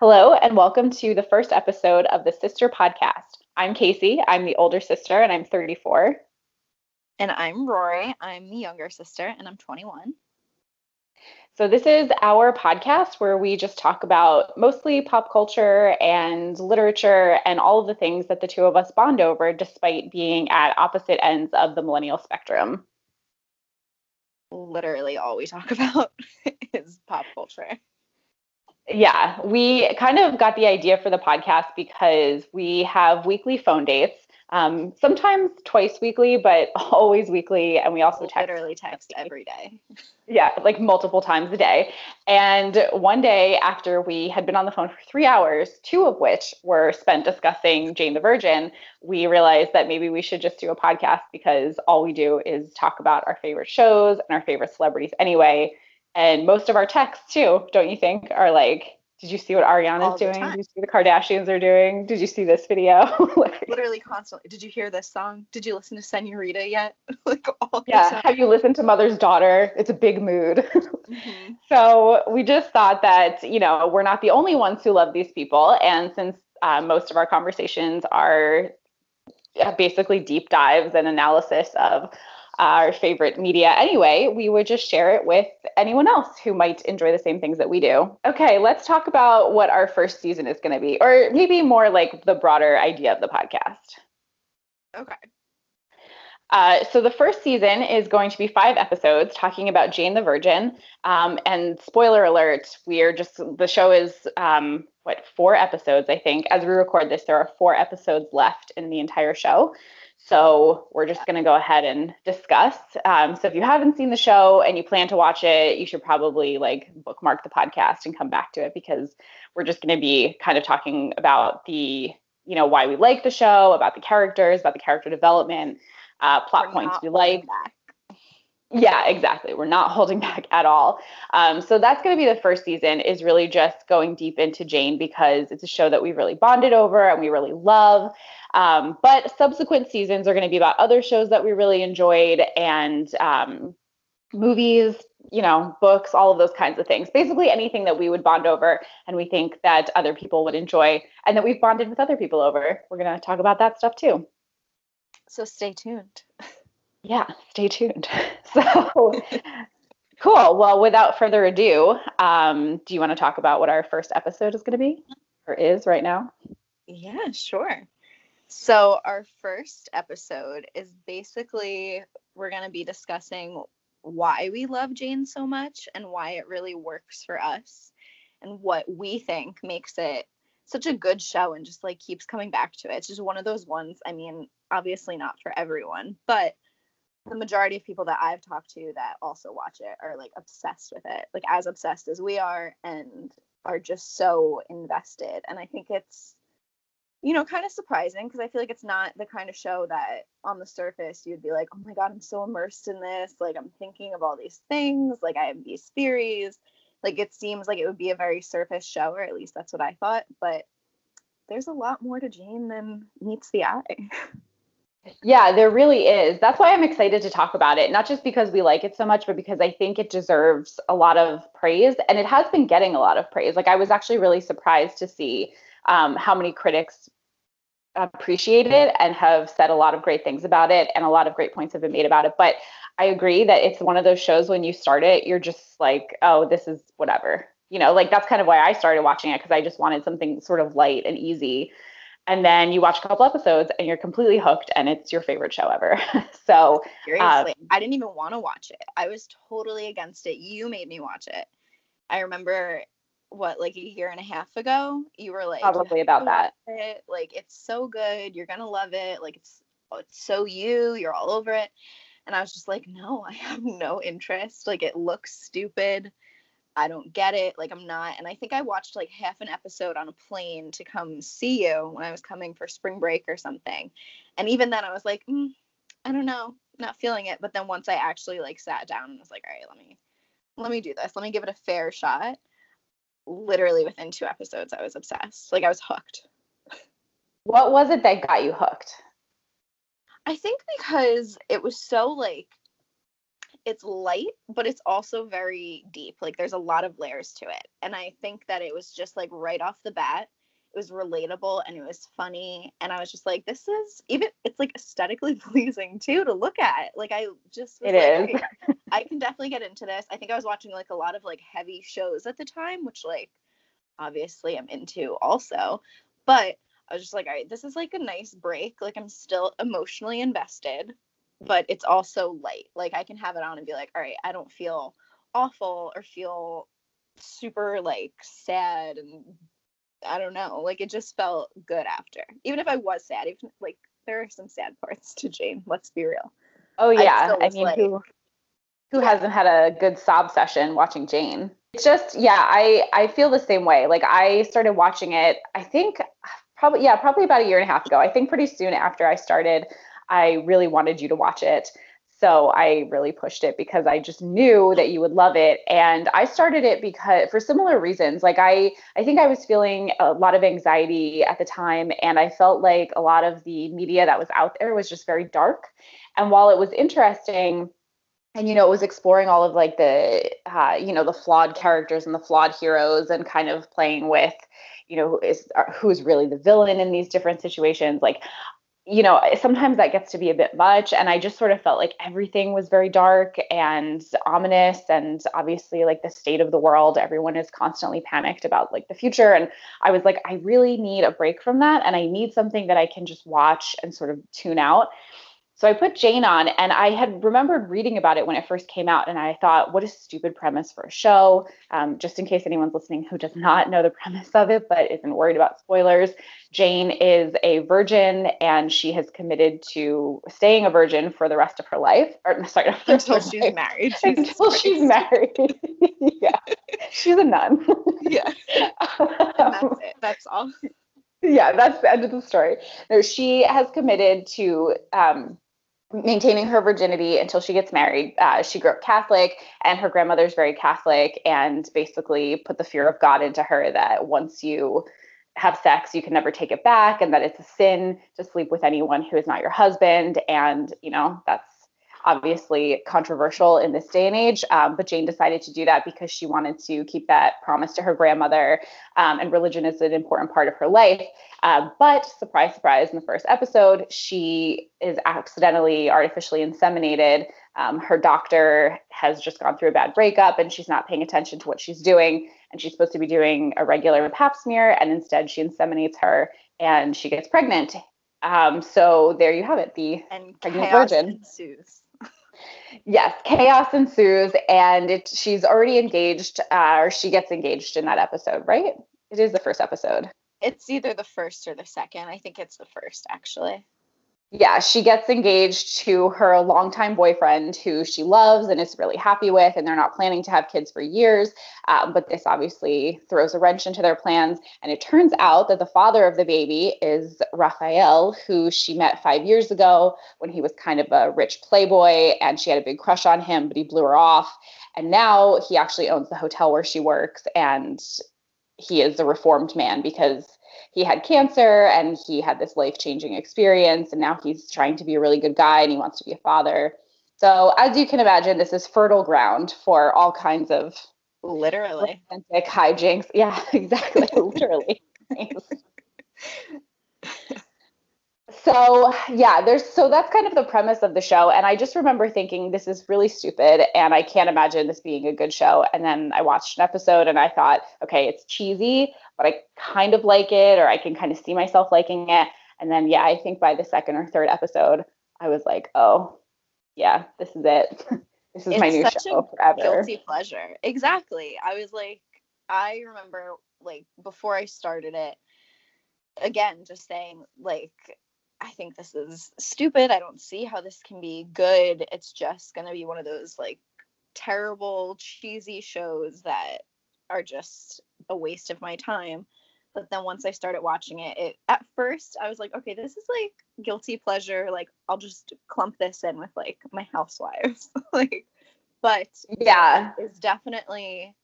Hello, and welcome to the first episode of the Sister Podcast. I'm Casey. I'm the older sister, and I'm 34. And I'm Rory. I'm the younger sister, and I'm 21. So, this is our podcast where we just talk about mostly pop culture and literature and all of the things that the two of us bond over despite being at opposite ends of the millennial spectrum. Literally, all we talk about is pop culture yeah, we kind of got the idea for the podcast because we have weekly phone dates. Um, sometimes twice weekly, but always weekly. And we also text. Literally text every day. Yeah, like multiple times a day. And one day after we had been on the phone for three hours, two of which were spent discussing Jane the Virgin, we realized that maybe we should just do a podcast because all we do is talk about our favorite shows and our favorite celebrities anyway. And most of our texts too, don't you think, are like, did you see what Ariana's doing? Did you see the Kardashians are doing? Did you see this video? Literally constantly. Did you hear this song? Did you listen to Senorita yet? like all Yeah. Have you listened to Mother's Daughter? It's a big mood. mm-hmm. So we just thought that, you know, we're not the only ones who love these people. And since uh, most of our conversations are basically deep dives and analysis of our favorite media anyway, we would just share it with anyone else who might enjoy the same things that we do. Okay, let's talk about what our first season is going to be, or maybe more like the broader idea of the podcast. Okay. Uh, so the first season is going to be five episodes talking about Jane the Virgin. Um, and spoiler alert, we are just the show is um, what four episodes I think. As we record this, there are four episodes left in the entire show. So we're just going to go ahead and discuss. Um, so if you haven't seen the show and you plan to watch it, you should probably like bookmark the podcast and come back to it because we're just going to be kind of talking about the, you know, why we like the show, about the characters, about the character development, uh, plot we're points we like. Back. Yeah, exactly. We're not holding back at all. Um, so that's going to be the first season is really just going deep into Jane because it's a show that we really bonded over and we really love. Um, but subsequent seasons are going to be about other shows that we really enjoyed and um, movies, you know, books, all of those kinds of things. Basically, anything that we would bond over and we think that other people would enjoy and that we've bonded with other people over. We're going to talk about that stuff too. So stay tuned. Yeah, stay tuned. So cool. Well, without further ado, um, do you want to talk about what our first episode is going to be or is right now? Yeah, sure. So, our first episode is basically we're going to be discussing why we love Jane so much and why it really works for us and what we think makes it such a good show and just like keeps coming back to it. It's just one of those ones. I mean, obviously not for everyone, but the majority of people that I've talked to that also watch it are like obsessed with it, like as obsessed as we are and are just so invested. And I think it's you know, kind of surprising because I feel like it's not the kind of show that on the surface you'd be like, oh my God, I'm so immersed in this. Like, I'm thinking of all these things. Like, I have these theories. Like, it seems like it would be a very surface show, or at least that's what I thought. But there's a lot more to Jane than meets the eye. Yeah, there really is. That's why I'm excited to talk about it. Not just because we like it so much, but because I think it deserves a lot of praise. And it has been getting a lot of praise. Like, I was actually really surprised to see um, how many critics appreciate it and have said a lot of great things about it and a lot of great points have been made about it but i agree that it's one of those shows when you start it you're just like oh this is whatever you know like that's kind of why i started watching it because i just wanted something sort of light and easy and then you watch a couple episodes and you're completely hooked and it's your favorite show ever. So seriously uh, i didn't even want to watch it. I was totally against it. You made me watch it. I remember what like a year and a half ago you were like probably about that. it. like it's so good. You're gonna love it. Like it's it's so you. You're all over it. And i was just like no i have no interest. Like it looks stupid i don't get it like i'm not and i think i watched like half an episode on a plane to come see you when i was coming for spring break or something and even then i was like mm, i don't know not feeling it but then once i actually like sat down and was like all right let me let me do this let me give it a fair shot literally within two episodes, I was obsessed. Like I was hooked. What was it that got you hooked? I think because it was so like it's light, but it's also very deep. Like there's a lot of layers to it. And I think that it was just like right off the bat, it was relatable and it was funny. And I was just like, this is even it's like aesthetically pleasing too to look at. Like I just It like, is. okay, I can definitely get into this. I think I was watching like a lot of like heavy shows at the time, which like obviously I'm into also. But I was just like, all right, this is like a nice break. Like I'm still emotionally invested, but it's also light. Like I can have it on and be like, all right, I don't feel awful or feel super like sad and I don't know. Like it just felt good after. Even if I was sad, even like there are some sad parts to Jane, let's be real. Oh yeah. still I, mean, like- who who hasn't had a good sob session watching Jane? It's just yeah, I I feel the same way. Like I started watching it. I think probably yeah, probably about a year and a half ago. I think pretty soon after I started, I really wanted you to watch it. So I really pushed it because I just knew that you would love it. And I started it because for similar reasons. Like I I think I was feeling a lot of anxiety at the time and I felt like a lot of the media that was out there was just very dark. And while it was interesting and you know it was exploring all of like the uh, you know the flawed characters and the flawed heroes and kind of playing with you know is uh, who's really the villain in these different situations like you know sometimes that gets to be a bit much and i just sort of felt like everything was very dark and ominous and obviously like the state of the world everyone is constantly panicked about like the future and i was like i really need a break from that and i need something that i can just watch and sort of tune out so I put Jane on, and I had remembered reading about it when it first came out, and I thought, what a stupid premise for a show. Um, just in case anyone's listening who does not know the premise of it but isn't worried about spoilers, Jane is a virgin, and she has committed to staying a virgin for the rest of her life. Or sorry, Until she's life, married. Jesus until she's married. yeah, she's a nun. Yeah. That's it. That's all. yeah, that's the end of the story. No, she has committed to um, maintaining her virginity until she gets married. Uh, she grew up Catholic, and her grandmother's very Catholic, and basically put the fear of God into her that once you have sex, you can never take it back, and that it's a sin to sleep with anyone who is not your husband. And, you know, that's obviously controversial in this day and age. Um, but Jane decided to do that because she wanted to keep that promise to her grandmother. Um, and religion is an important part of her life. Uh, but surprise, surprise, in the first episode, she is accidentally artificially inseminated. Um, her doctor has just gone through a bad breakup and she's not paying attention to what she's doing. And she's supposed to be doing a regular pap smear. And instead, she inseminates her and she gets pregnant. Um, so there you have it. The And Pregnant virgin. ensues. Yes, chaos ensues, and it she's already engaged, uh, or she gets engaged in that episode, right? It is the first episode. It's either the first or the second. I think it's the first, actually. Yeah, she gets engaged to her longtime boyfriend who she loves and is really happy with, and they're not planning to have kids for years. Um, but this obviously throws a wrench into their plans. And it turns out that the father of the baby is Rafael, who she met five years ago when he was kind of a rich playboy and she had a big crush on him, but he blew her off. And now he actually owns the hotel where she works, and he is a reformed man because he had cancer and he had this life changing experience and now he's trying to be a really good guy and he wants to be a father so as you can imagine this is fertile ground for all kinds of Literally. romantic hijinks yeah exactly literally. so yeah there's so that's kind of the premise of the show and i just remember thinking this is really stupid and i can't imagine this being a good show and then i watched an episode and i thought okay it's cheesy but i kind of like it or i can kind of see myself liking it and then yeah i think by the second or third episode i was like oh yeah this is it this is my It's new such a show forever Guilty pleasure. Exactly. I was like, I remember like before I started it, again, just saying, like, I think this is stupid. I don't see how this can be good. It's just going to be one of those like terrible, cheesy shows that are just a waste of my time. But then once I started watching it, it at first I was like, okay, this is like guilty pleasure. Like I'll just clump this in with like my housewives. like but yeah it's definitely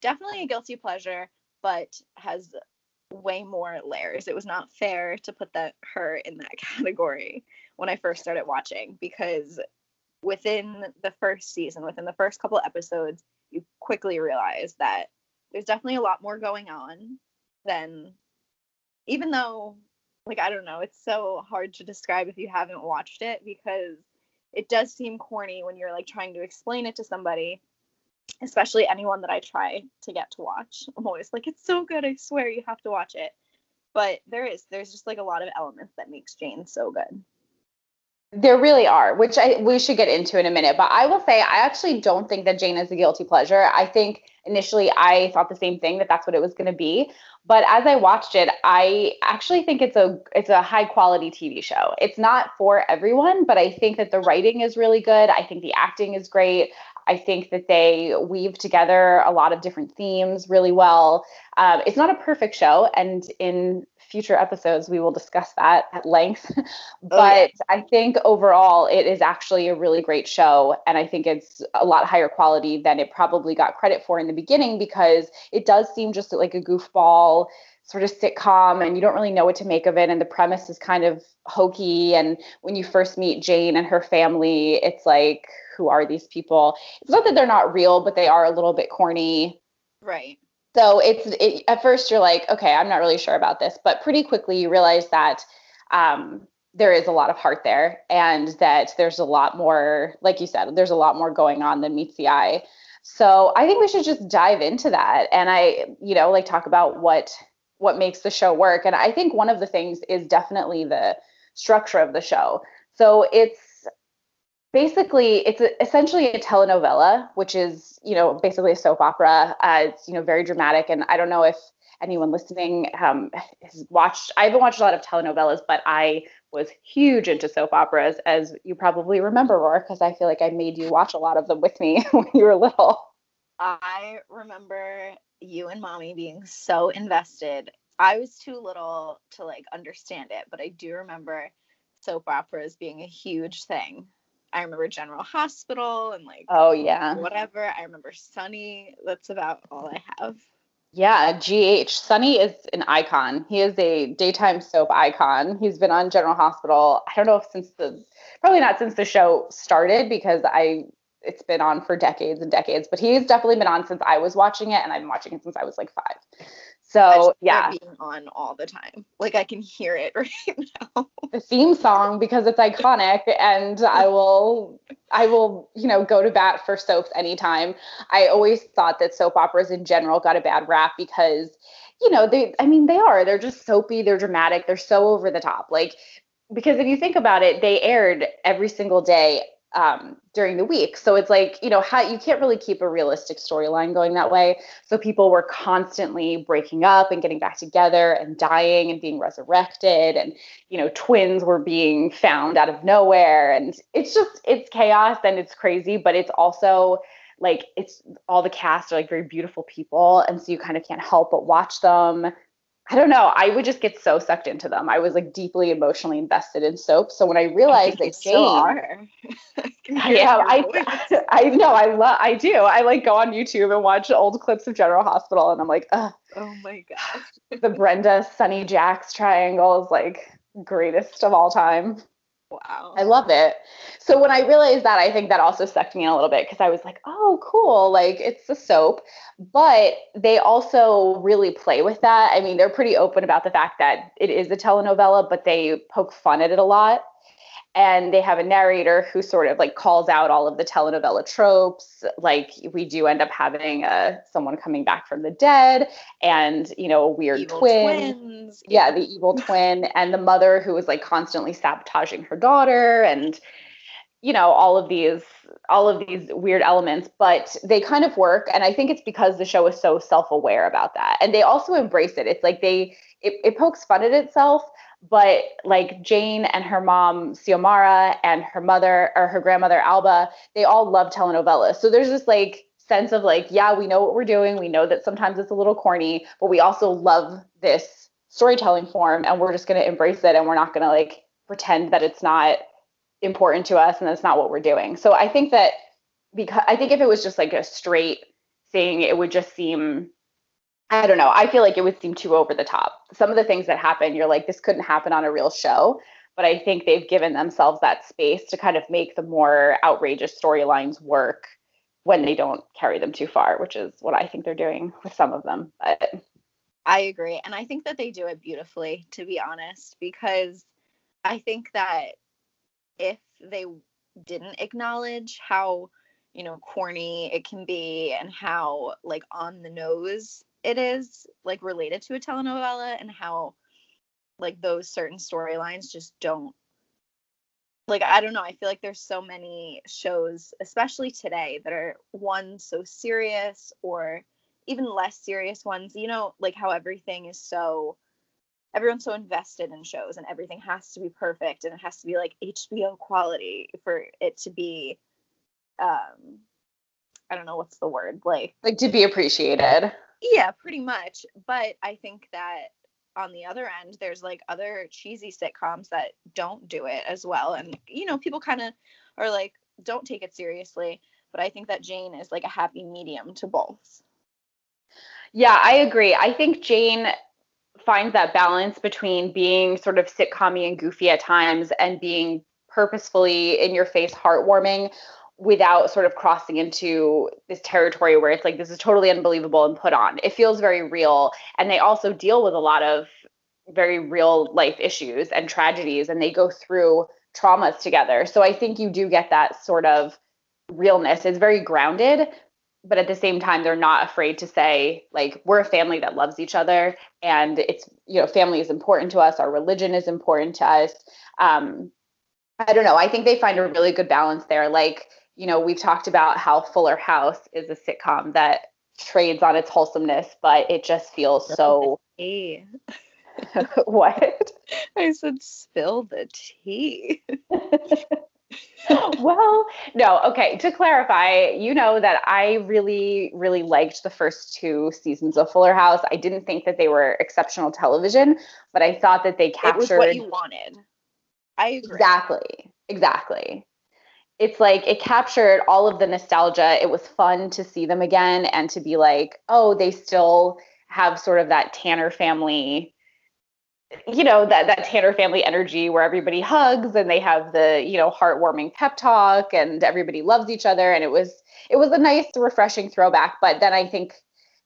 definitely a guilty pleasure, but has way more layers. It was not fair to put that her in that category when I first started watching because within the first season, within the first couple episodes, you quickly realize that there's definitely a lot more going on than even though like I don't know, it's so hard to describe if you haven't watched it because it does seem corny when you're like trying to explain it to somebody, especially anyone that I try to get to watch. I'm always like, it's so good, I swear you have to watch it. But there is, there's just like a lot of elements that makes Jane so good. There really are, which I we should get into in a minute. But I will say, I actually don't think that Jane is a guilty pleasure. I think initially I thought the same thing that that's what it was going to be. But as I watched it, I actually think it's a it's a high quality TV show. It's not for everyone, but I think that the writing is really good. I think the acting is great. I think that they weave together a lot of different themes really well. Um, it's not a perfect show, and in future episodes we will discuss that at length. but oh, yeah. I think overall it is actually a really great show, and I think it's a lot higher quality than it probably got credit for in the beginning because it does seem just like a goofball sort of sitcom and you don't really know what to make of it. And the premise is kind of hokey. And when you first meet Jane and her family it's like who are these people? It's not that they're not real but they are a little bit corny. Right. So it's it, at first you're like okay i'm not really sure about this. But pretty quickly you realize that um, there is a lot of heart there and that there's a lot more like you said there's a lot more going on than meets the eye. So i think we should just dive into that. And i you know like talk about what what makes the show work. And I think one of the things is definitely the structure of the show. So it's basically it's essentially a telenovela, which is you know basically a soap opera. Uh, it's you know very dramatic, and I don't know if anyone listening um, has watched. I haven't watched a lot of telenovelas, but I was huge into soap operas, as you probably remember, Roar, because I feel like I made you watch a lot of them with me when you were little. I remember you and mommy being so invested. I was too little to like understand it, but I do remember soap operas being a huge thing. I remember General Hospital and like oh yeah whatever. I remember Sonny. That's about all I have. Yeah, GH. Sonny is an icon. He is a daytime soap icon. He's been on General Hospital. I don't know if since the probably not since the show started because I it's been on for decades and decades, but he's definitely been on since I was watching it, and I've been watching it since I was like five. So yeah, being on all the time. Like I can hear it right now. The theme song because it's iconic, and I will, I will, you know, go to bat for soaps anytime. I always thought that soap operas in general got a bad rap because, you know, they, I mean, they are. They're just soapy. They're dramatic. They're so over the top. Like because if you think about it, they aired every single day um, during the week. So it's like, you know, how you can't really keep a realistic storyline going that way. So people were constantly breaking up and getting back together and dying and being resurrected. And, you know, twins were being found out of nowhere. And it's just, it's chaos and it's crazy, but it's also like, it's all the cast are like very beautiful people. And so you kind of can't help but watch them I don't know. I would just get so sucked into them. I was like deeply emotionally invested in soap. So when I realized I that Jane, are. yeah, I, I know. I love. I do. I like go on YouTube and watch old clips of General Hospital, and I'm like, Ugh. oh my gosh, the Brenda Sonny Jax triangle is like greatest of all time. Wow. I love it. So when I realized that, I think that also sucked me in a little bit because I was like, oh, cool. Like it's a soap. But they also really play with that. I mean, they're pretty open about the fact that it is a telenovela, but they poke fun at it a lot and they have a narrator who sort of like calls out all of the telenovela tropes. Like we do end up having a uh, someone coming back from the dead and you know a weird evil twin. twins. yeah. the evil twin and the mother who is like constantly sabotaging her daughter and you know all of these all of these weird elements. But they kind of work and i think it's because the show is so self-aware about that. And they also embrace it. It's like they it, it pokes fun at itself but like Jane and her mom Xiomara and her mother or her grandmother Alba, they all love telenovelas. So there's this like sense of like, yeah, we know what we're doing. We know that sometimes it's a little corny, but we also love this storytelling form and we're just going to embrace it and we're not going to like pretend that it's not important to us and that's not what we're doing. So I think that because I think if it was just like a straight thing, it would just seem I don't know. I feel like it would seem too over the top. Some of the things that happen, you're like, this couldn't happen on a real show. but I think they've given themselves that space to kind of make the more outrageous storylines work when they don't carry them too far, which is what I think they're doing with some of them. But I agree. And I think that they do it beautifully, to be honest, because I think that if they didn't acknowledge how, you know, corny it can be and how like on the nose it is, like related to a telenovela and how like those certain storylines just don't like I don't know, I feel like there's so many shows, especially today, that are one so serious or even less serious ones, you know, like how everything is so everyone's so invested in shows and everything has to be perfect and it has to be like HBO quality for it to be um I don't know what's the word like like to be appreciated. Yeah, pretty much. But I think that on the other end there's like other cheesy sitcoms that don't do it as well and you know people kind of are like don't take it seriously but I think that Jane is like a happy medium to both. Yeah, I agree. I think Jane finds that balance between being sort of sitcom and goofy at times and being purposefully in your face heartwarming without sort of crossing into this territory where it's like this is totally unbelievable and put on. It feels very real and they also deal with a lot of very real life issues and tragedies and they go through traumas together. So I think you do get that sort of realness. It's very grounded, but at the same time they're not afraid to say like we're a family that loves each other and it's you know family is important to us our religion is important to us um i don't know i think they find a really good balance there like you know we've talked about how fuller house is a sitcom that trades on its wholesomeness but it just feels so what i said spill the tea well, no, okay. To clarify, you know that I really, really liked the first two seasons of Fuller House. I didn't think that they were exceptional television, but I thought that they captured it was what you wanted. I agree. Exactly. Exactly. It's like it captured all of the nostalgia. It was fun to see them again and to be like, oh, they still have sort of that Tanner family you know that that Tanner family energy where everybody hugs and they have the you know heartwarming pep talk and everybody loves each other and it was it was a nice refreshing throwback but then I think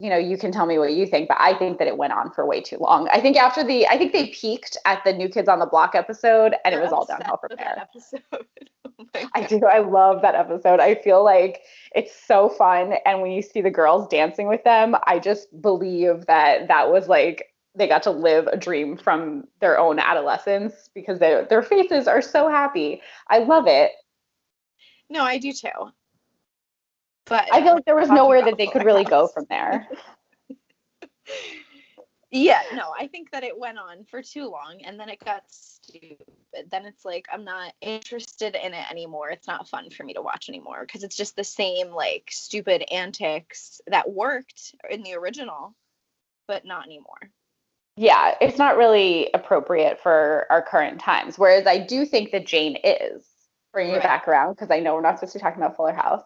you know you can tell me what you think but I think that it went on for way too long I think after the I think they peaked at the New Kids on the Block episode and You're it was all downhill from there oh I do I love that episode I feel like it's so fun and when you see the girls dancing with them I just believe that that was like they got to live a dream from their own adolescence because their their faces are so happy. I love it. No, I do too. But I feel like there was nowhere that they could really go from there. yeah, no, I think that it went on for too long and then it got stupid. Then it's like I'm not interested in it anymore. It's not fun for me to watch anymore because it's just the same like stupid antics that worked in the original, but not anymore yeah, it's not really appropriate for our current times. Whereas I do think that Jane is bringing right. it back around because I know we're not supposed to be talking about Fuller House.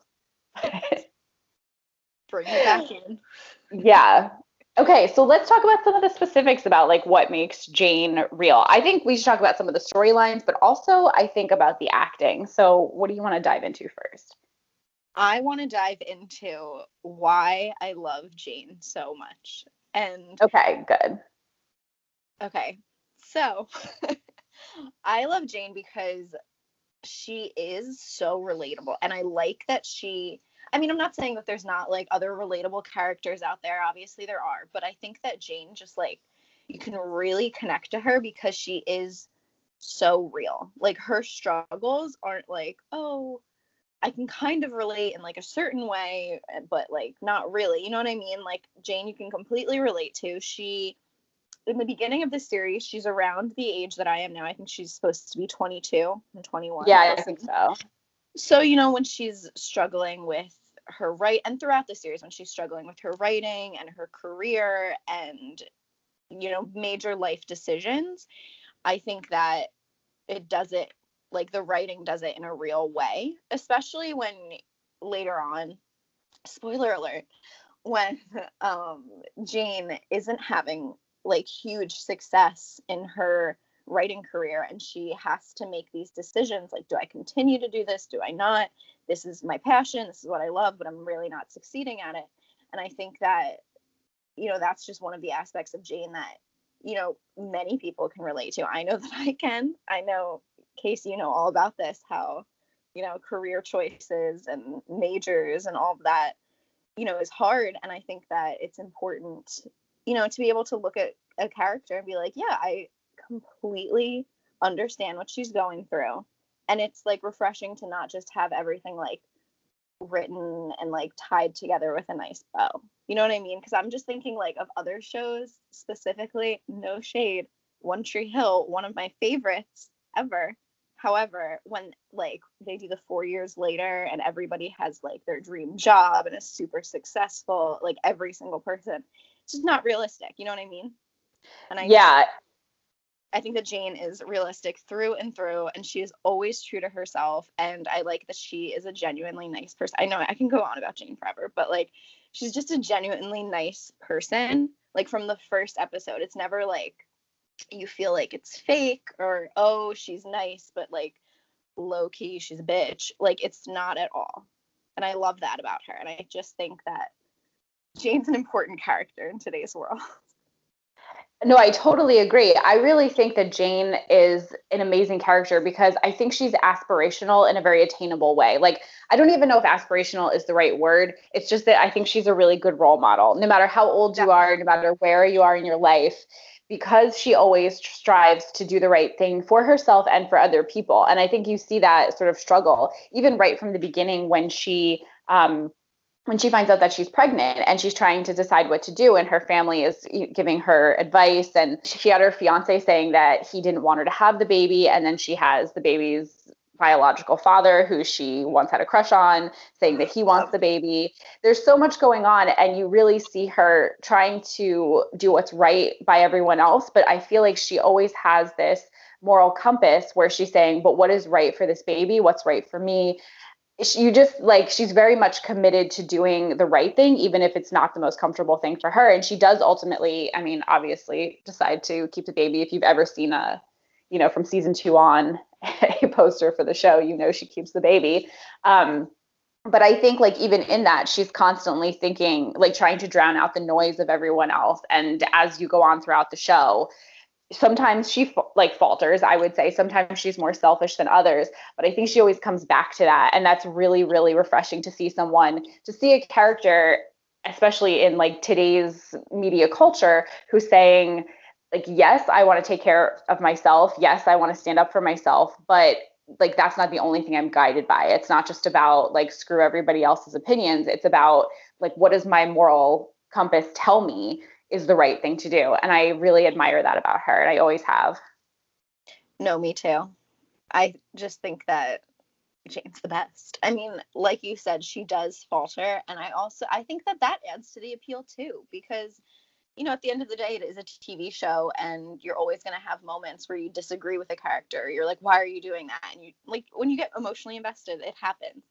Bring it back in. Yeah. Okay, so let's talk about some of the specifics about like what makes Jane real. I think we should talk about some of the storylines, but also I think about the acting. So, what do you want to dive into first? I want to dive into why I love Jane so much. And Okay, good. Okay. So I love Jane because she is so relatable. And I like that she, I mean, I'm not saying that there's not like other relatable characters out there. Obviously, there are. But I think that Jane just like, you can really connect to her because she is so real. Like her struggles aren't like, oh, I can kind of relate in like a certain way, eh, but like not really. You know what I mean? Like Jane, you can completely relate to. She in the beginning of the series, she's around the age that I am now. I think she's supposed to be 22 and 21. Yeah, I think so. So, you know, when she's struggling with her right and throughout the series when she's struggling with her writing and her career and you know major life decisions i think that it does it like the writing does it in a real way especially when later on spoiler alert when um jane isn't having like huge success in her writing career and she has to make these decisions like do I continue to do this? Do I not? This is my passion. This is what I love but I'm really not succeeding at it. And I think that you know that's just one of the aspects of Jane that you know many people can relate to. I know that I can. I know Casey you know all about this how you know career choices and majors and all of that you know is hard. And I think that it's important you know to be able to look at a character and be like yeah I completely understand what she's going through. And it's like refreshing to not just have everything like written and like tied together with a nice bow. You know what I mean? Because I'm just thinking like of other shows specifically, no shade, One Tree Hill, one of my favorites ever. However, when like they do the four years later and everybody has like their dream job and is super successful, like every single person, it's just not realistic. You know what I mean? And I yeah, I think that Jane is realistic through and through, and she is always true to herself. And I like that she is a genuinely nice person. I know I can go on about Jane forever, but like she's just a genuinely nice person. Like from the first episode, it's never like you feel like it's fake or oh she's nice, but like low key she's a bitch. Like it's not at all. And I love that about her. And I just think that Jane's an important character in today's world. No, I totally agree. I really think that Jane is an amazing character because I think she's aspirational in a very attainable way. Like, I don't even know if aspirational is the right word. It's just that I think she's a really good role model, no matter how old you are, no matter where you are in your life, because she always strives to do the right thing for herself and for other people. And I think you see that sort of struggle, even right from the beginning when she, um, when she finds out that she's pregnant and she's trying to decide what to do and her family is giving her advice and she had her fiance saying that he didn't want her to have the baby and then she has the baby's biological father who she once had a crush on saying that he wants the baby. There's so much going on and you really see her trying to do what's right by everyone else but i feel like she always has this moral compass where she's saying but what is right for this baby? What's right for me you just like she's very much committed to doing the right thing even if it's not the most comfortable thing for her. And she does ultimately i mean obviously decide to keep the baby. If you've ever seen a you know from season two on a poster for the show you know she keeps the baby. Um, but i think like even in that she's constantly thinking like trying to drown out the noise of everyone else. And as you go on throughout the show sometimes she like falters i would say. Sometimes she's more selfish than others but i think she always comes back to that and that's really really refreshing to see someone to see a character especially in like today's media culture who's saying like yes i want to take care of myself. Yes i want to stand up for myself but like that's not the only thing i'm guided by. It's not just about like screw everybody else's opinions. It's about like what does my moral compass tell me is the right thing to do. And I really admire that about her. And I always have. No, me too. I just think that Jane's the best. I mean, like you said, she does falter. And I also, I think that that adds to the appeal too, because you know, at the end of the day, it is a TV show, and you're always going to have moments where you disagree with a character. You're like, why are you doing that? And you like when you get emotionally invested, it happens.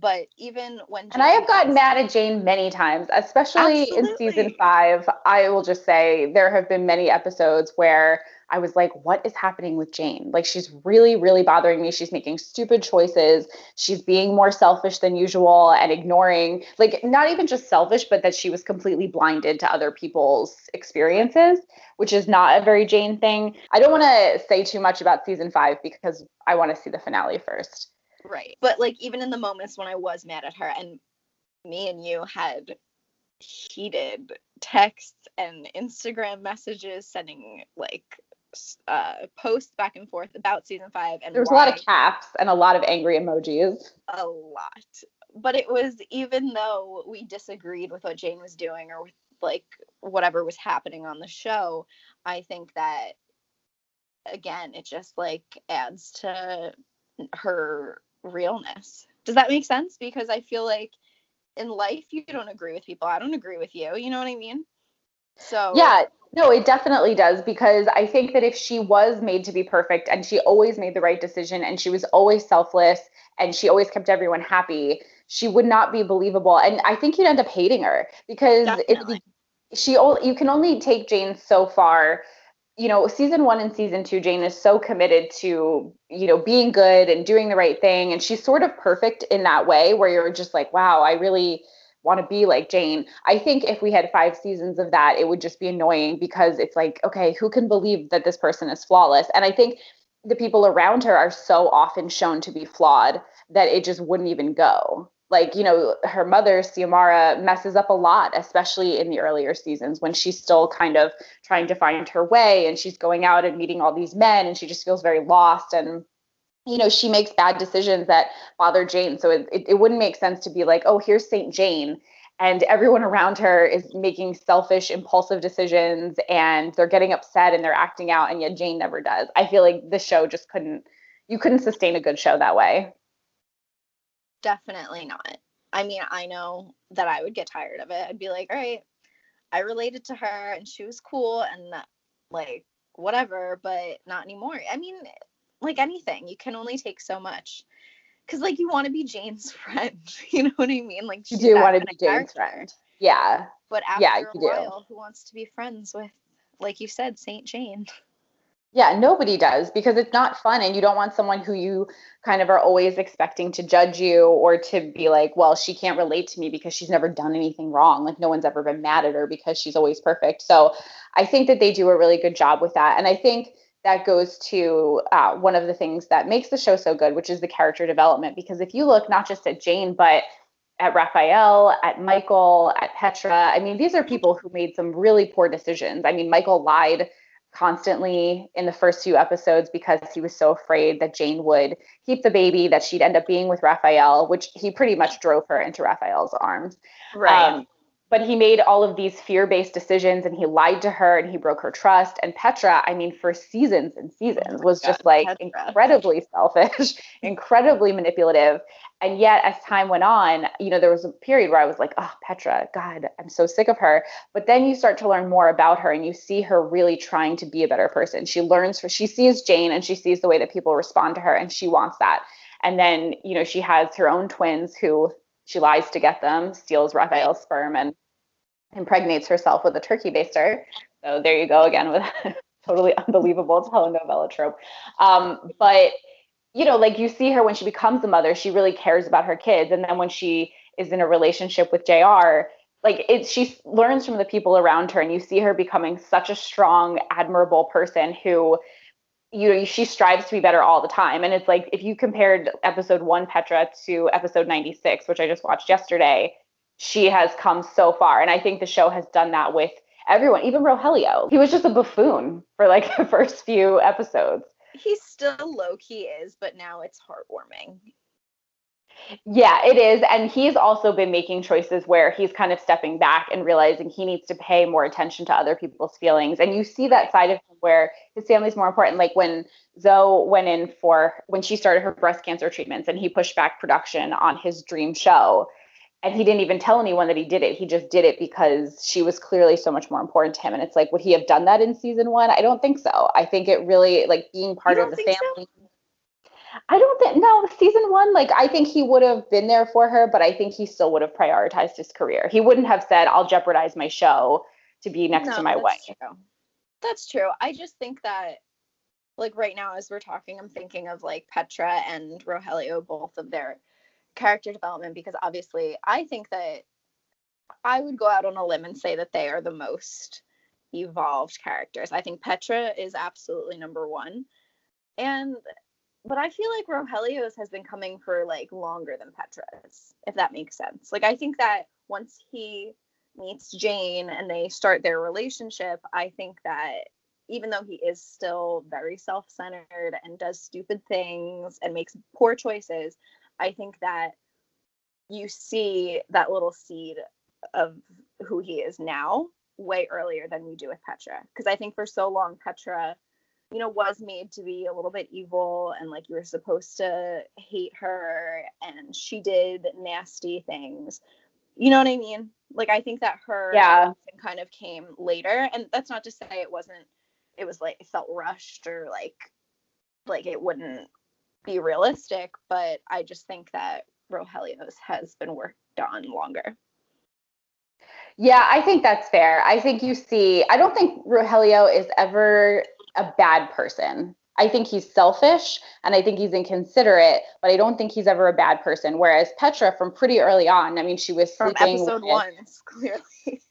But even when Jane and I have gotten mad at Jane many times, especially Absolutely. in season five. I will just say there have been many episodes where I was like, what is happening with Jane? Like, she's really, really bothering me. She's making stupid choices. She's being more selfish than usual and ignoring, like, not even just selfish, but that she was completely blinded to other people's experiences, which is not a very Jane thing. I don't want to say too much about season five because I want to see the finale first. Right. But, like, even in the moments when I was mad at her, and me and you had heated texts and Instagram messages sending like uh, posts back and forth about season five and there was why. a lot of caps and a lot of angry emojis a lot but it was even though we disagreed with what jane was doing or with like whatever was happening on the show i think that again it just like adds to her realness. Does that make sense? Because i feel like in life you don't agree with people. I don't agree with you. You know what i mean? So yeah. No, it definitely does because I think that if she was made to be perfect and she always made the right decision and she was always selfless and she always kept everyone happy, she would not be believable. And I think you'd end up hating her because it's she you can only take Jane so far you know, season one and season two, Jane is so committed to, you know, being good and doing the right thing. And she's sort of perfect in that way where you're just like, wow, I really want to be like Jane. I think if we had five seasons of that, it would just be annoying because it's like, okay, who can believe that this person is flawless? And I think the people around her are so often shown to be flawed that it just wouldn't even go. Like, you know, her mother, Xiomara, messes up a lot, especially in the earlier seasons when she's still kind of trying to find her way and she's going out and meeting all these men and she just feels very lost. And you know, she makes bad decisions that bother Jane. So it, it, it wouldn't make sense to be like, oh, here's St. Jane. And everyone around her is making selfish, impulsive decisions and they're getting upset and they're acting out. And yet Jane never does. I feel like the show just couldn't, you couldn't sustain a good show that way. Definitely not. I mean, I know that I would get tired of it. I'd be like, all right, I related to her and she was cool and like whatever, but not anymore. I mean, like anything, you can only take so much. Cause like you want to be Jane's friend, you know what I mean? Like you do want to be Jane's friend, yeah. But after yeah, a while, do. who wants to be friends with, like you said, Saint Jane? Yeah, nobody does because it's not fun, and you don't want someone who you kind of are always expecting to judge you or to be like, well, she can't relate to me because she's never done anything wrong. Like no one's ever been mad at her because she's always perfect. So I think that they do a really good job with that, and I think that goes to uh, one of the things that makes the show so good, which is the character development. Because if you look not just at Jane, but at Rafael, at Michael, at Petra, I mean, these are people who made some really poor decisions. I mean, Michael lied constantly in the first few episodes because he was so afraid that Jane would keep the baby, that she'd end up being with Rafael, which he pretty much drove her into Rafael's arms. Right. Um, but he made all of these fear-based decisions and he lied to her and he broke her trust. And petra i mean for seasons and seasons was God, just like petra. incredibly selfish incredibly manipulative. And yet as time went on you know there was a period where i was like oh petra god i'm so sick of her. But then you start to learn more about her and you see her really trying to be a better person. She learns for she sees jane and she sees the way that people respond to her and she wants that. And then you know she has her own twins who she lies to get them, steals Rafael's sperm, and impregnates herself with a turkey baster. So there you go again with totally unbelievable telenovela trope. Um, but you know, like you see her when she becomes a mother, she really cares about her kids, and then when she is in a relationship with JR Like it, she learns from the people around her, and you see her becoming such a strong, admirable person who you know she strives to be better all the time. And it's like if you compared episode 1 Petra to episode 96 which I just watched yesterday she has come so far. And I think the show has done that with everyone even Rogelio. He was just a buffoon for like the first few episodes. He still low key is but now it's heartwarming yeah, it is. And he's also been making choices where he's kind of stepping back and realizing he needs to pay more attention to other people's feelings. And you see that side of him where his family's more important. Like when Xo went in for when she started her breast cancer treatments and he pushed back production on his dream show. And he didn't even tell anyone that he did it. He just did it because she was clearly so much more important to him. And it's like, would he have done that in season one? I don't think so. I think it really like being part of the family. So? I don't think no season one. Like I think he would have been there for her, but I think he still would have prioritized his career. He wouldn't have said, "I'll jeopardize my show to be next no, to my wife." True. That's true. I just think that, like right now, as we're talking, I'm thinking of like Petra and Rogelio, both of their character development, because obviously, I think that I would go out on a limb and say that they are the most evolved characters. I think Petra is absolutely number one. And but I feel like Rogelio's has been coming for like longer than Petra's, if that makes sense. Like I think that once he meets Jane and they start their relationship, I think that even though he is still very self-centered and does stupid things and makes poor choices, I think that you see that little seed of who he is now way earlier than you do with Petra. Because I think for so long Petra you know, was made to be a little bit evil and like you were supposed to hate her and she did nasty things. You know what I mean? Like I think that her yeah kind of came later. And that's not to say it wasn't it was like it felt rushed or like like it wouldn't be realistic, but I just think that Rogelio's has been worked on longer. Yeah, I think that's fair. I think you see, I don't think Rogelio is ever a bad person. I think he's selfish and I think he's inconsiderate, but I don't think he's ever a bad person. Whereas Petra, from pretty early on, I mean, she was from episode with, one, clearly.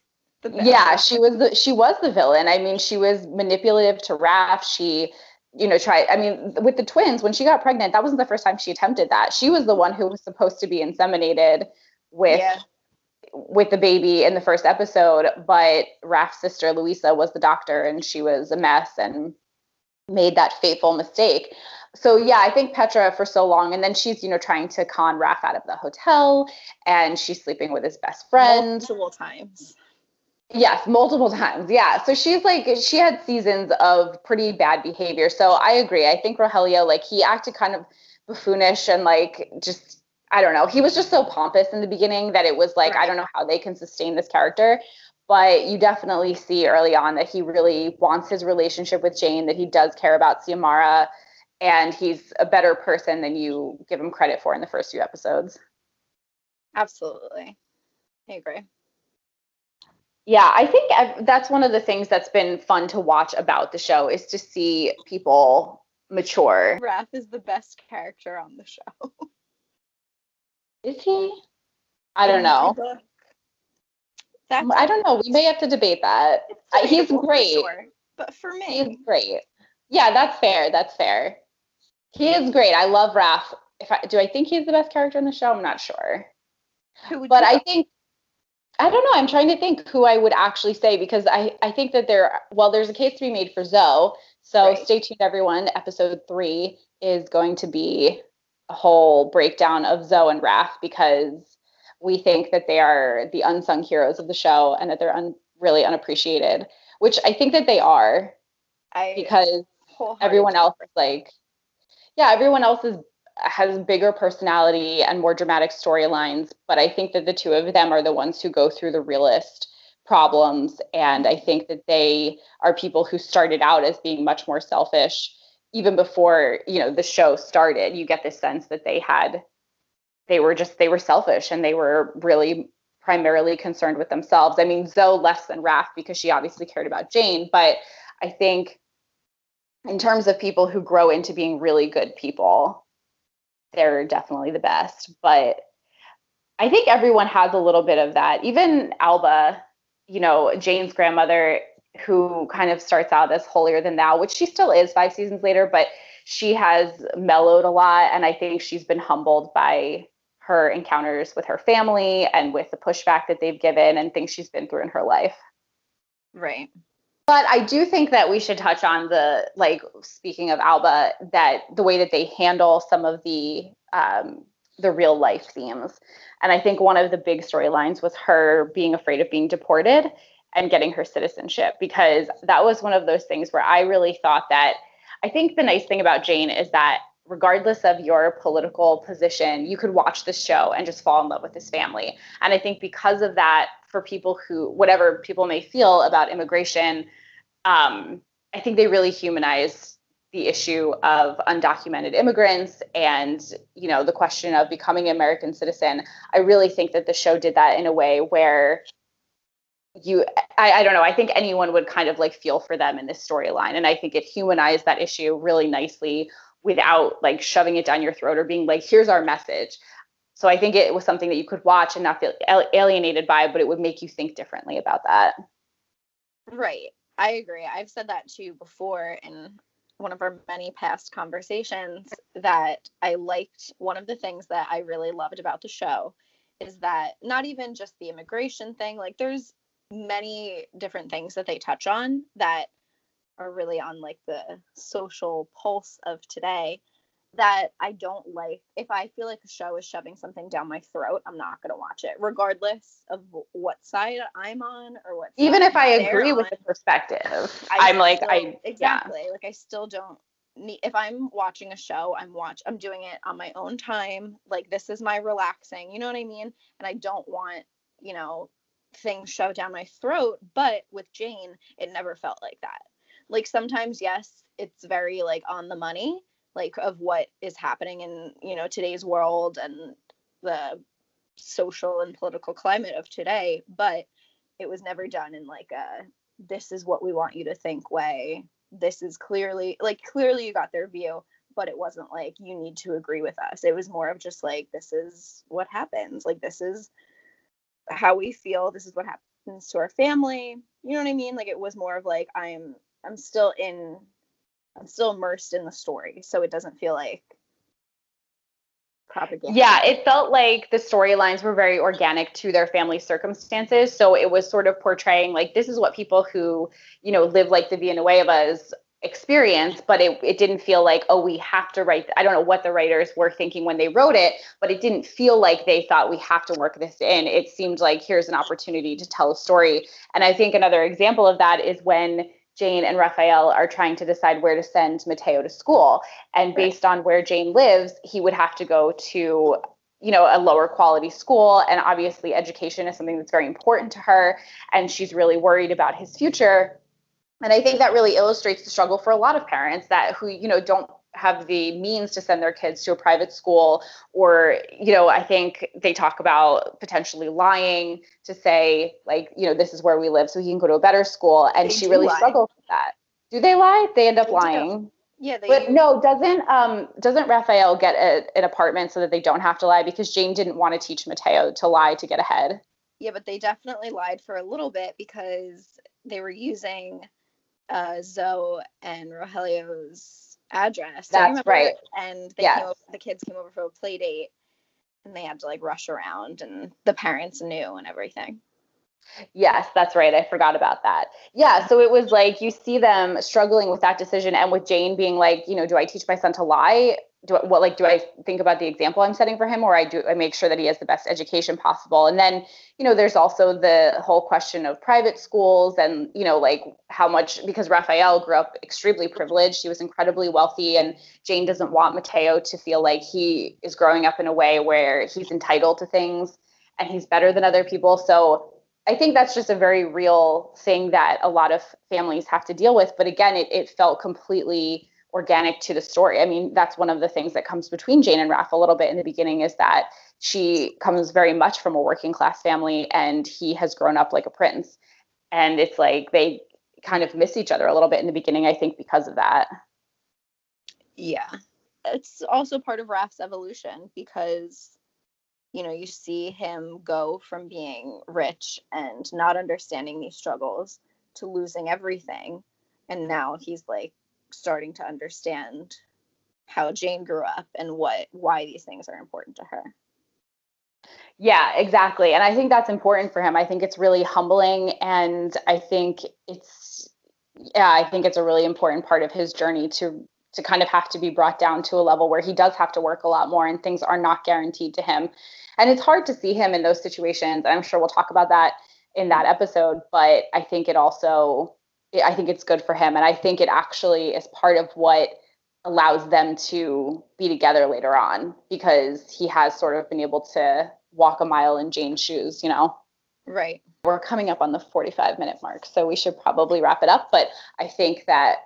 yeah, she was the she was the villain. I mean, she was manipulative to Raph. She, you know, tried. I mean, with the twins, when she got pregnant, that wasn't the first time she attempted that. She was the one who was supposed to be inseminated with. Yeah with the baby in the first episode, but Raph's sister Luisa was the doctor and she was a mess and made that fateful mistake. So yeah, I think Petra for so long, and then she's you know trying to con Raph out of the hotel, and she's sleeping with his best friend multiple times. Yes, multiple times. Yeah. So she's like she had seasons of pretty bad behavior. So I agree. I think Rogelio like he acted kind of buffoonish and like just I don't know. He was just so pompous in the beginning that it was like right. I don't know how they can sustain this character but you definitely see early on that he really wants his relationship with Jane, that he does care about Xiomara, and he's a better person than you give him credit for in the first few episodes. Absolutely. I agree. Yeah, I think that's one of the things that's been fun to watch about the show is to see people mature. Raph is the best character on the show. Is he? I don't know. That's I don't know. We may have to debate that. he's great. Sure. But for me, he's great. Yeah, that's fair. That's fair. He is great. I love Raph. If I do, I think he's the best character in the show. I'm not sure. but I think I don't know. I'm trying to think who I would actually say because I I think that there well there's a case to be made for Xo. So right. stay tuned, everyone. Episode three is going to be whole breakdown of Xo and Raph because we think that they are the unsung heroes of the show and that they're un- really unappreciated, which I think that they are I because everyone else is like, yeah, everyone else is has bigger personality and more dramatic storylines, but I think that the two of them are the ones who go through the realist problems. And I think that they are people who started out as being much more selfish even before, you know, the show started. You get this sense that they had they were just they were selfish and they were really primarily concerned with themselves. I mean, Xo less than Raph because she obviously cared about Jane, but I think in terms of people who grow into being really good people, they're definitely the best. But I think everyone has a little bit of that. Even Alba, you know, Jane's grandmother, who kind of starts out as holier than thou, which she still is five seasons later, but she has mellowed a lot. And I think she's been humbled by her encounters with her family and with the pushback that they've given and things she's been through in her life. Right. But I do think that we should touch on the like speaking of Alba that the way that they handle some of the um, the real life themes. And I think one of the big storylines was her being afraid of being deported and getting her citizenship because that was one of those things where I really thought that I think the nice thing about Jane is that regardless of your political position, you could watch this show and just fall in love with this family. And I think because of that, for people who, whatever people may feel about immigration, um, I think they really humanize the issue of undocumented immigrants and you know the question of becoming an American citizen. I really think that the show did that in a way where you I, I don't know i think anyone would kind of like feel for them in this storyline and i think it humanized that issue really nicely without like shoving it down your throat or being like, here's our message. So I think it was something that you could watch and not feel alienated by, but it would make you think differently about that. Right. I agree. I've said that to you before in one of our many past conversations that I liked one of the things that I really loved about the show is that not even just the immigration thing, like there's many different things that they touch on that are really on like the social pulse of today that I don't like. If I feel like a show is shoving something down my throat, I'm not going to watch it, regardless of what side I'm on or what. Even if I agree with the perspective, I am like, I exactly yeah. like I still don't need. If I'm watching a show, I'm watch. I'm doing it on my own time. Like this is my relaxing. You know what I mean? And I don't want you know things shoved down my throat. But with Jane, it never felt like that like sometimes yes it's very like on the money like of what is happening in you know today's world and the social and political climate of today but it was never done in like a this is what we want you to think way. This is clearly like clearly you got their view, but it wasn't like you need to agree with us. It was more of just like this is what happens. Like this is how we feel. This is what happens to our family. You know what I mean? Like it was more of like I'm I'm still in I'm still immersed in the story, so it doesn't feel like propaganda. Yeah, it felt like the storylines were very organic to their family circumstances. So it was sort of portraying like this is what people who, you know, live like the Villanuevas experience, but it, it didn't feel like, oh, we have to write. I don't know what the writers were thinking when they wrote it, but it didn't feel like they thought we have to work this in. It seemed like here's an opportunity to tell a story. And I think another example of that is when Jane and Rafael are trying to decide where to send Mateo to school. And based on where Jane lives, he would have to go to you know a lower quality school and obviously education is something that's very important to her and she's really worried about his future and i think that really illustrates the struggle for a lot of parents that who you know don't have the means to send their kids to a private school or you know i think they talk about potentially lying to say like you know this is where we live so he can go to a better school. And They she really lie. struggles with that. Do they lie? They end up They do. lying. Yeah, they but no doesn't um doesn't rafael get a, an apartment so that they don't have to lie? Because jane didn't want to teach mateo to lie to get ahead. Yeah, but they definitely lied for a little bit because they were using uh, Xo and Rogelio's address. That's right. And they Yes. came over, the kids came over for a play date, and they had to like rush around, and the parents knew and everything. Yes, that's right. I forgot about that. Yeah, so it was like you see them struggling with that decision and with Jane being like, you know, do I teach my son to lie? Do I, what like do I think about the example I'm setting for him or I do I make sure that he has the best education possible? And then, you know, there's also the whole question of private schools and, you know, like how much because Rafael grew up extremely privileged, he was incredibly wealthy and Jane doesn't want Mateo to feel like he is growing up in a way where he's entitled to things and he's better than other people. So I think that's just a very real thing that a lot of families have to deal with. But again, it, it felt completely organic to the story. I mean, that's one of the things that comes between Jane and Raph a little bit in the beginning is that she comes very much from a working class family and he has grown up like a prince. And it's like they kind of miss each other a little bit in the beginning, I think, because of that. Yeah. It's also part of Raph's evolution because, you know, you see him go from being rich and not understanding these struggles to losing everything. And now he's like starting to understand how Jane grew up and what why these things are important to her. Yeah, exactly. And I think that's important for him. I think it's really humbling and I think it's yeah, I think it's a really important part of his journey to to kind of have to be brought down to a level where he does have to work a lot more and things are not guaranteed to him. And it's hard to see him in those situations. I'm sure we'll talk about that in that episode, but I think it also I think it's good for him and I think it actually is part of what allows them to be together later on because he has sort of been able to walk a mile in Jane's shoes, you know. Right. We're coming up on the 45 minute mark, so we should probably wrap it up, but I think that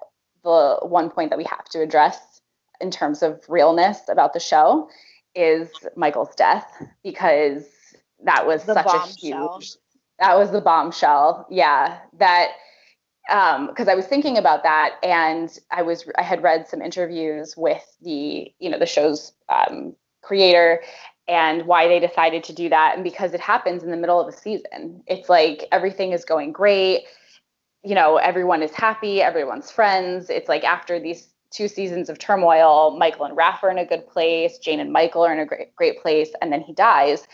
the one point that we have to address in terms of realness about the show is Michael's death because that was The such a huge that was the bombshell. Yeah, that um because I was thinking about that and I was I had read some interviews with the you know the show's um, creator and why they decided to do that and because it happens in the middle of a season. It's like everything is going great. You know, everyone is happy, everyone's friends. It's like after these two seasons of turmoil, Michael and Raph are in a good place, Jane and Michael are in a great great place and then he dies.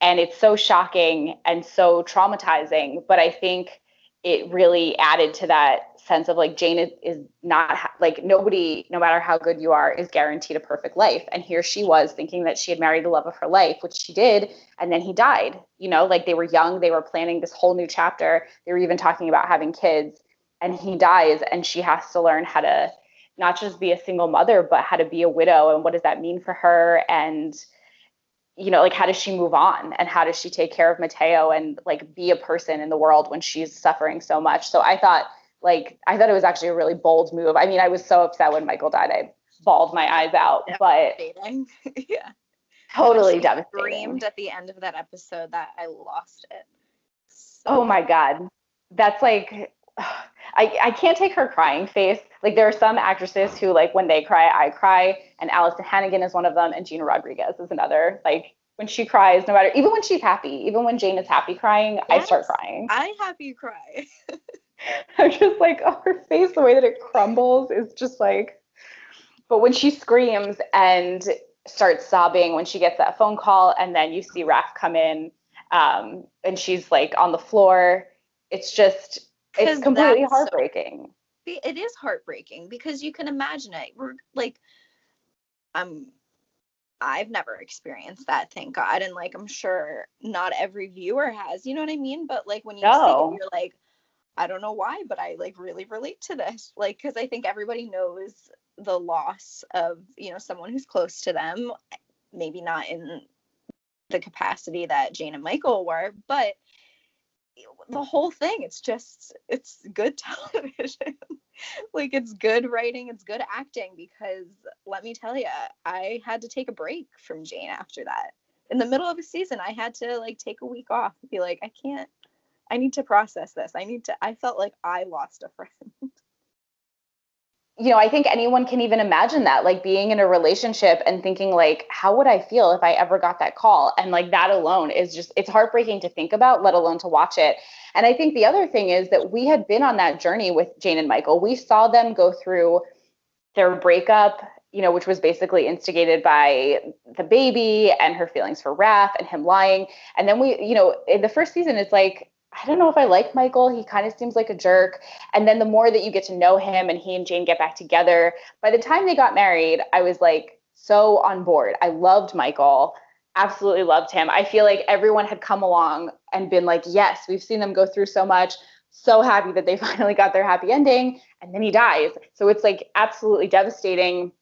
And it's so shocking and so traumatizing, but I think it really added to that sense of like Jane is, is not like nobody, no matter how good you are, is guaranteed a perfect life. And here she was thinking that she had married the love of her life, which she did. And then he died. You know, like they were young, they were planning this whole new chapter. They were even talking about having kids. And he dies, and she has to learn how to not just be a single mother, but how to be a widow. And what does that mean for her? And you know, like how does she move on and how does she take care of Mateo and like be a person in the world when she's suffering so much? So I thought like I thought it was actually a really bold move. I mean, I was so upset when Michael died. I bawled my eyes out, but yeah. totally devastating. Screamed at the end of that episode that I lost it. oh my god, that's like. I, I can't take her crying face. Like there are some actresses who like when they cry, I cry, and Alyson Hannigan is one of them, and Gina Rodriguez is another. Like when she cries, no matter even when she's happy, even when Jane is happy crying, yes, I start crying. I happy cry. I'm just like, oh, her face, the way that it crumbles is just like. But when she screams and starts sobbing when she gets that phone call, and then you see Raph come in, um, and she's like on the floor. It's just, it's completely heartbreaking. So, it is heartbreaking because you can imagine it. We're like, I'm I've never experienced that, thank God. And like I'm sure not every viewer has, you know what I mean? But like when you no. see it, you're like, I don't know why, but I like really relate to this. Like, cause I think everybody knows the loss of, you know, someone who's close to them, maybe not in the capacity that Jane and Michael were, but the whole thing. It's just it's good television. Like it's good writing it's good acting because let me tell you i had to take a break from jane after that. In the middle of a season i had to like take a week off be like i can't i need to process this. I need to i felt like i lost a friend you know, I think anyone can even imagine that, like being in a relationship and thinking, like, how would I feel if I ever got that call? And like that alone is just, it's heartbreaking to think about, let alone to watch it. And I think the other thing is that we had been on that journey with Jane and Michael. We saw them go through their breakup, you know, which was basically instigated by the baby and her feelings for Raph and him lying. And then we, you know, in the first season, it's like, I don't know if I like Michael. He kind of seems like a jerk. And then the more that you get to know him and he and Jane get back together, by the time they got married, I was like so on board. I loved Michael, absolutely loved him. I feel like everyone had come along and been like, yes, we've seen them go through so much. So happy that they finally got their happy ending. And then he dies. So it's like absolutely devastating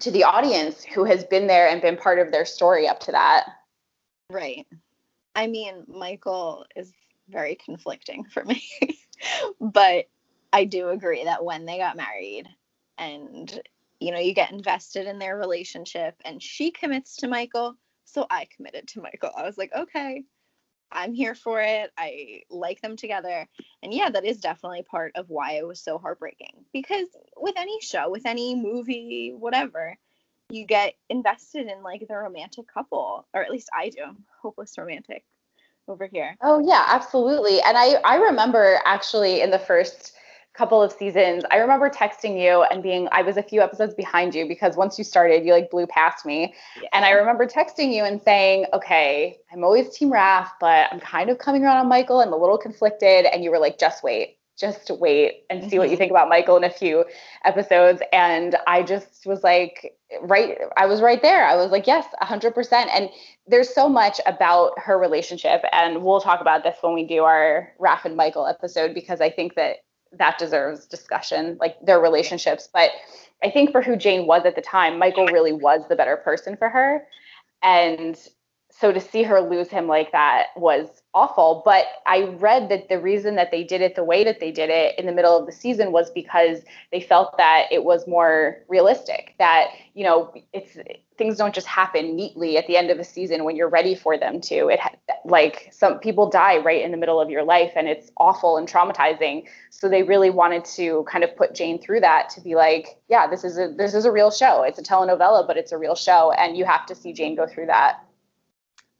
to the audience who has been there and been part of their story up to that. Right. I mean, Michael is very conflicting for me. but I do agree that when they got married and you know, you get invested in their relationship and she commits to Michael, so I committed to Michael. I was like, okay, I'm here for it. I like them together. And yeah, that is definitely part of why it was so heartbreaking. Because with any show, with any movie, whatever, you get invested in like the romantic couple, or at least I do. hopeless romantic over here. Oh yeah, absolutely. And I I remember actually in the first couple of seasons, I remember texting you and being I was a few episodes behind you because once you started, you like blew past me. Yeah. And I remember texting you and saying, "Okay, I'm always team Raph, but I'm kind of coming around on Michael and a little conflicted." And you were like, "Just wait." Just wait and see mm-hmm. what you mm-hmm. think about Michael in a few episodes. And I just was like, right, I was right there. I was like, yes, 100%. And there's so much about her relationship. And we'll talk about this when we do our Raph and Michael episode, because I think that that deserves discussion, like their relationships. But I think for who Jane was at the time, Michael really was the better person for her. And so to see her lose him like that was awful. But I read that the reason that they did it the way that they did it in the middle of the season was because they felt that it was more realistic. That you know, it's things don't just happen neatly at the end of a season when you're ready for them to. It like some people die right in the middle of your life, and it's awful and traumatizing. So they really wanted to kind of put Jane through that to be like, yeah, this is a this is a real show. It's a telenovela, but it's a real show, and you have to see Jane go through that.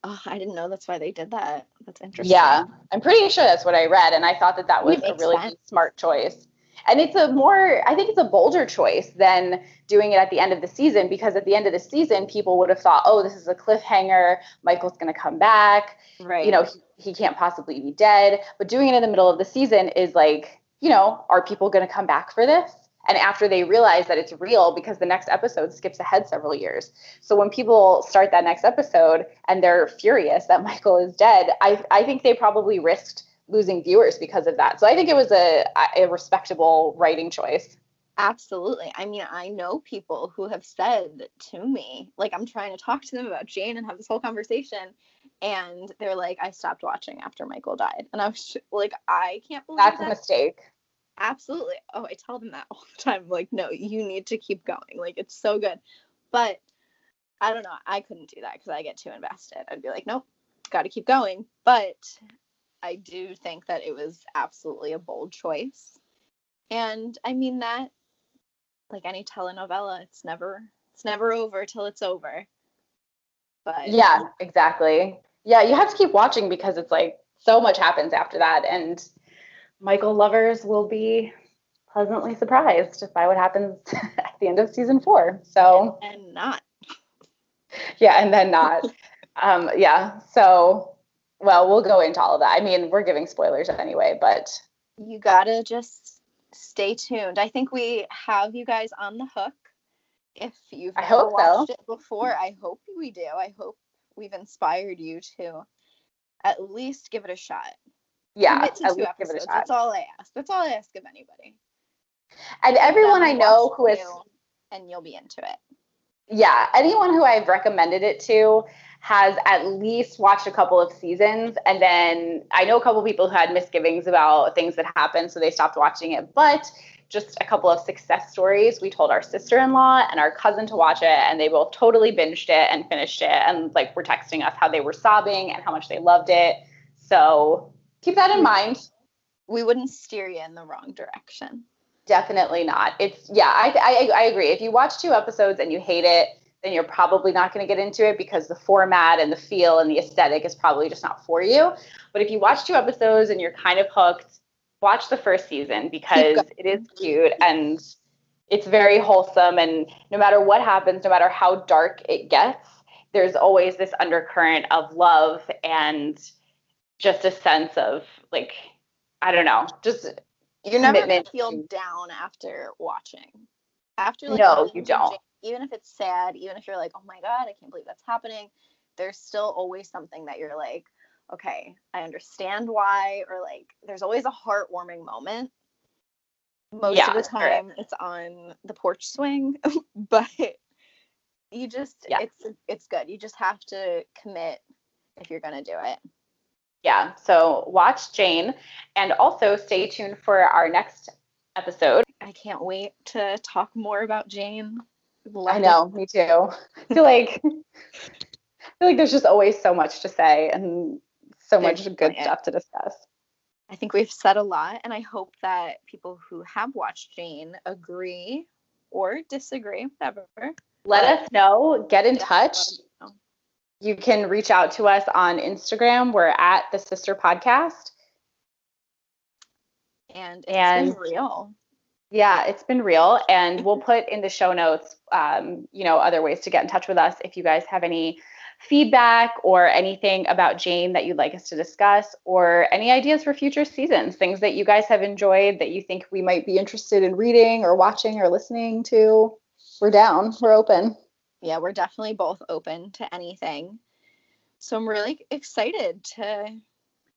Oh, I didn't know that's why they did that. That's interesting. Yeah, I'm pretty sure that's what I read, and I thought that that was a really sense. smart choice. And it's a more, I think it's a bolder choice than doing it at the end of the season because at the end of the season, people would have thought, oh, this is a cliffhanger. Michael's going to come back. Right. You know, he, he can't possibly be dead. But doing it in the middle of the season is like, you know, are people going to come back for this? And after they realize that it's real because the next episode skips ahead several years. So when people start that next episode and they're furious that michael is dead i, I think they probably risked losing viewers because of that. So i think it was a, a respectable writing choice. Absolutely. I mean i know people who have said to me like i'm trying to talk to them about jane and have this whole conversation and they're like i stopped watching after michael died. And i was like i can't believe that's that. a mistake absolutely. Oh, I tell them that all the time. Like, no, you need to keep going. Like, it's so good. But I don't know. I couldn't do that because I get too invested. I'd be like, nope, got to keep going. But I do think that it was absolutely a bold choice. And I mean that like any telenovela, it's never it's never over till it's over. But Yeah, exactly. Yeah, you have to keep watching because it's like so much happens after that and Michael lovers will be pleasantly surprised by what happens at the end of season 4. So and, and not. Yeah, and then not. um yeah. So well, we'll go into all of that. I mean, we're giving spoilers anyway, but you got to just stay tuned. I think we have you guys on the hook. If you've I hope watched so. it before, I hope we do. I hope we've inspired you to at least give it a shot. Yeah, at least episodes. give it a shot. That's all I ask. That's all I ask of anybody. And everyone I know who is and you'll be into it. Yeah, anyone who I've recommended it to has at least watched a couple of seasons and then I know a couple of people who had misgivings about things that happened so they stopped watching it but just a couple of success stories we told our sister-in-law and our cousin to watch it and they both totally binged it and finished it and like were texting us how they were sobbing and how much they loved it so keep that in mind we wouldn't steer you in the wrong direction definitely not it's yeah I, I i agree if you watch two episodes and you hate it then you're probably not going to get into it because the format and the feel and the aesthetic is probably just not for you. But if you watch two episodes and you're kind of hooked, watch the first season because it is cute and it's very wholesome. And no matter what happens, no matter how dark it gets, there's always this undercurrent of love and just a sense of like, I don't know, just you're never feel down after watching. After like no, you don't even if it's sad, even if you're like, oh my God, I can't believe that's happening, there's still always something that you're like, okay, I understand why, or like there's always a heartwarming moment. Most yeah, of the time right. it's on the porch swing, but you just yeah. it's it's good. You just have to commit if you're gonna do it. Yeah. So watch Jane and also stay tuned for our next episode. I can't wait to talk more about Jane. I know, me too. I feel like I feel like there's just always so much to say and so there's much good stuff to discuss. I think we've said a lot, and I hope that people who have watched Jane agree or disagree, whatever. Let us know. Get in touch. You can reach out to us on Instagram. We're at the Sister Podcast. And it's and, been real. Yeah, it's been real. And we'll put in the show notes, um, you know, other ways to get in touch with us if you guys have any feedback or anything about Jane that you'd like us to discuss, or any ideas for future seasons, things that you guys have enjoyed that you think we might be interested in reading or watching or listening to. We're down, we're open. Yeah, we're definitely both open to anything. So I'm really excited to,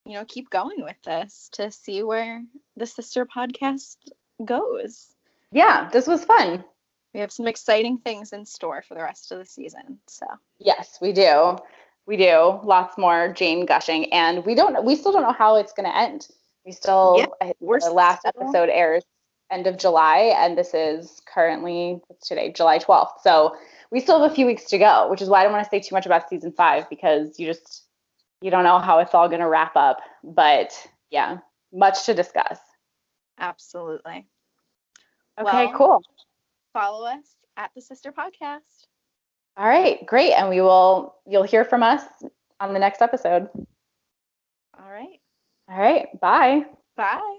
you know, keep going with this to see where the sister podcast goes. Yeah, this was fun. We have some exciting things in store for the rest of the season. So yes, we do. We do lots more Jane gushing, and we don't. We still don't know how it's going to end. We still. Yeah, we're the last still... episode airs end of July, and this is currently today, July twelfth. So we still have a few weeks to go, which is why I don't want to say too much about season five because you just you don't know how it's all going to wrap up. But yeah, much to discuss. Absolutely. Okay, well, cool. Follow us at the Sister Podcast. All right, great. And we will, you'll hear from us on the next episode. All right. All right. Bye. Bye.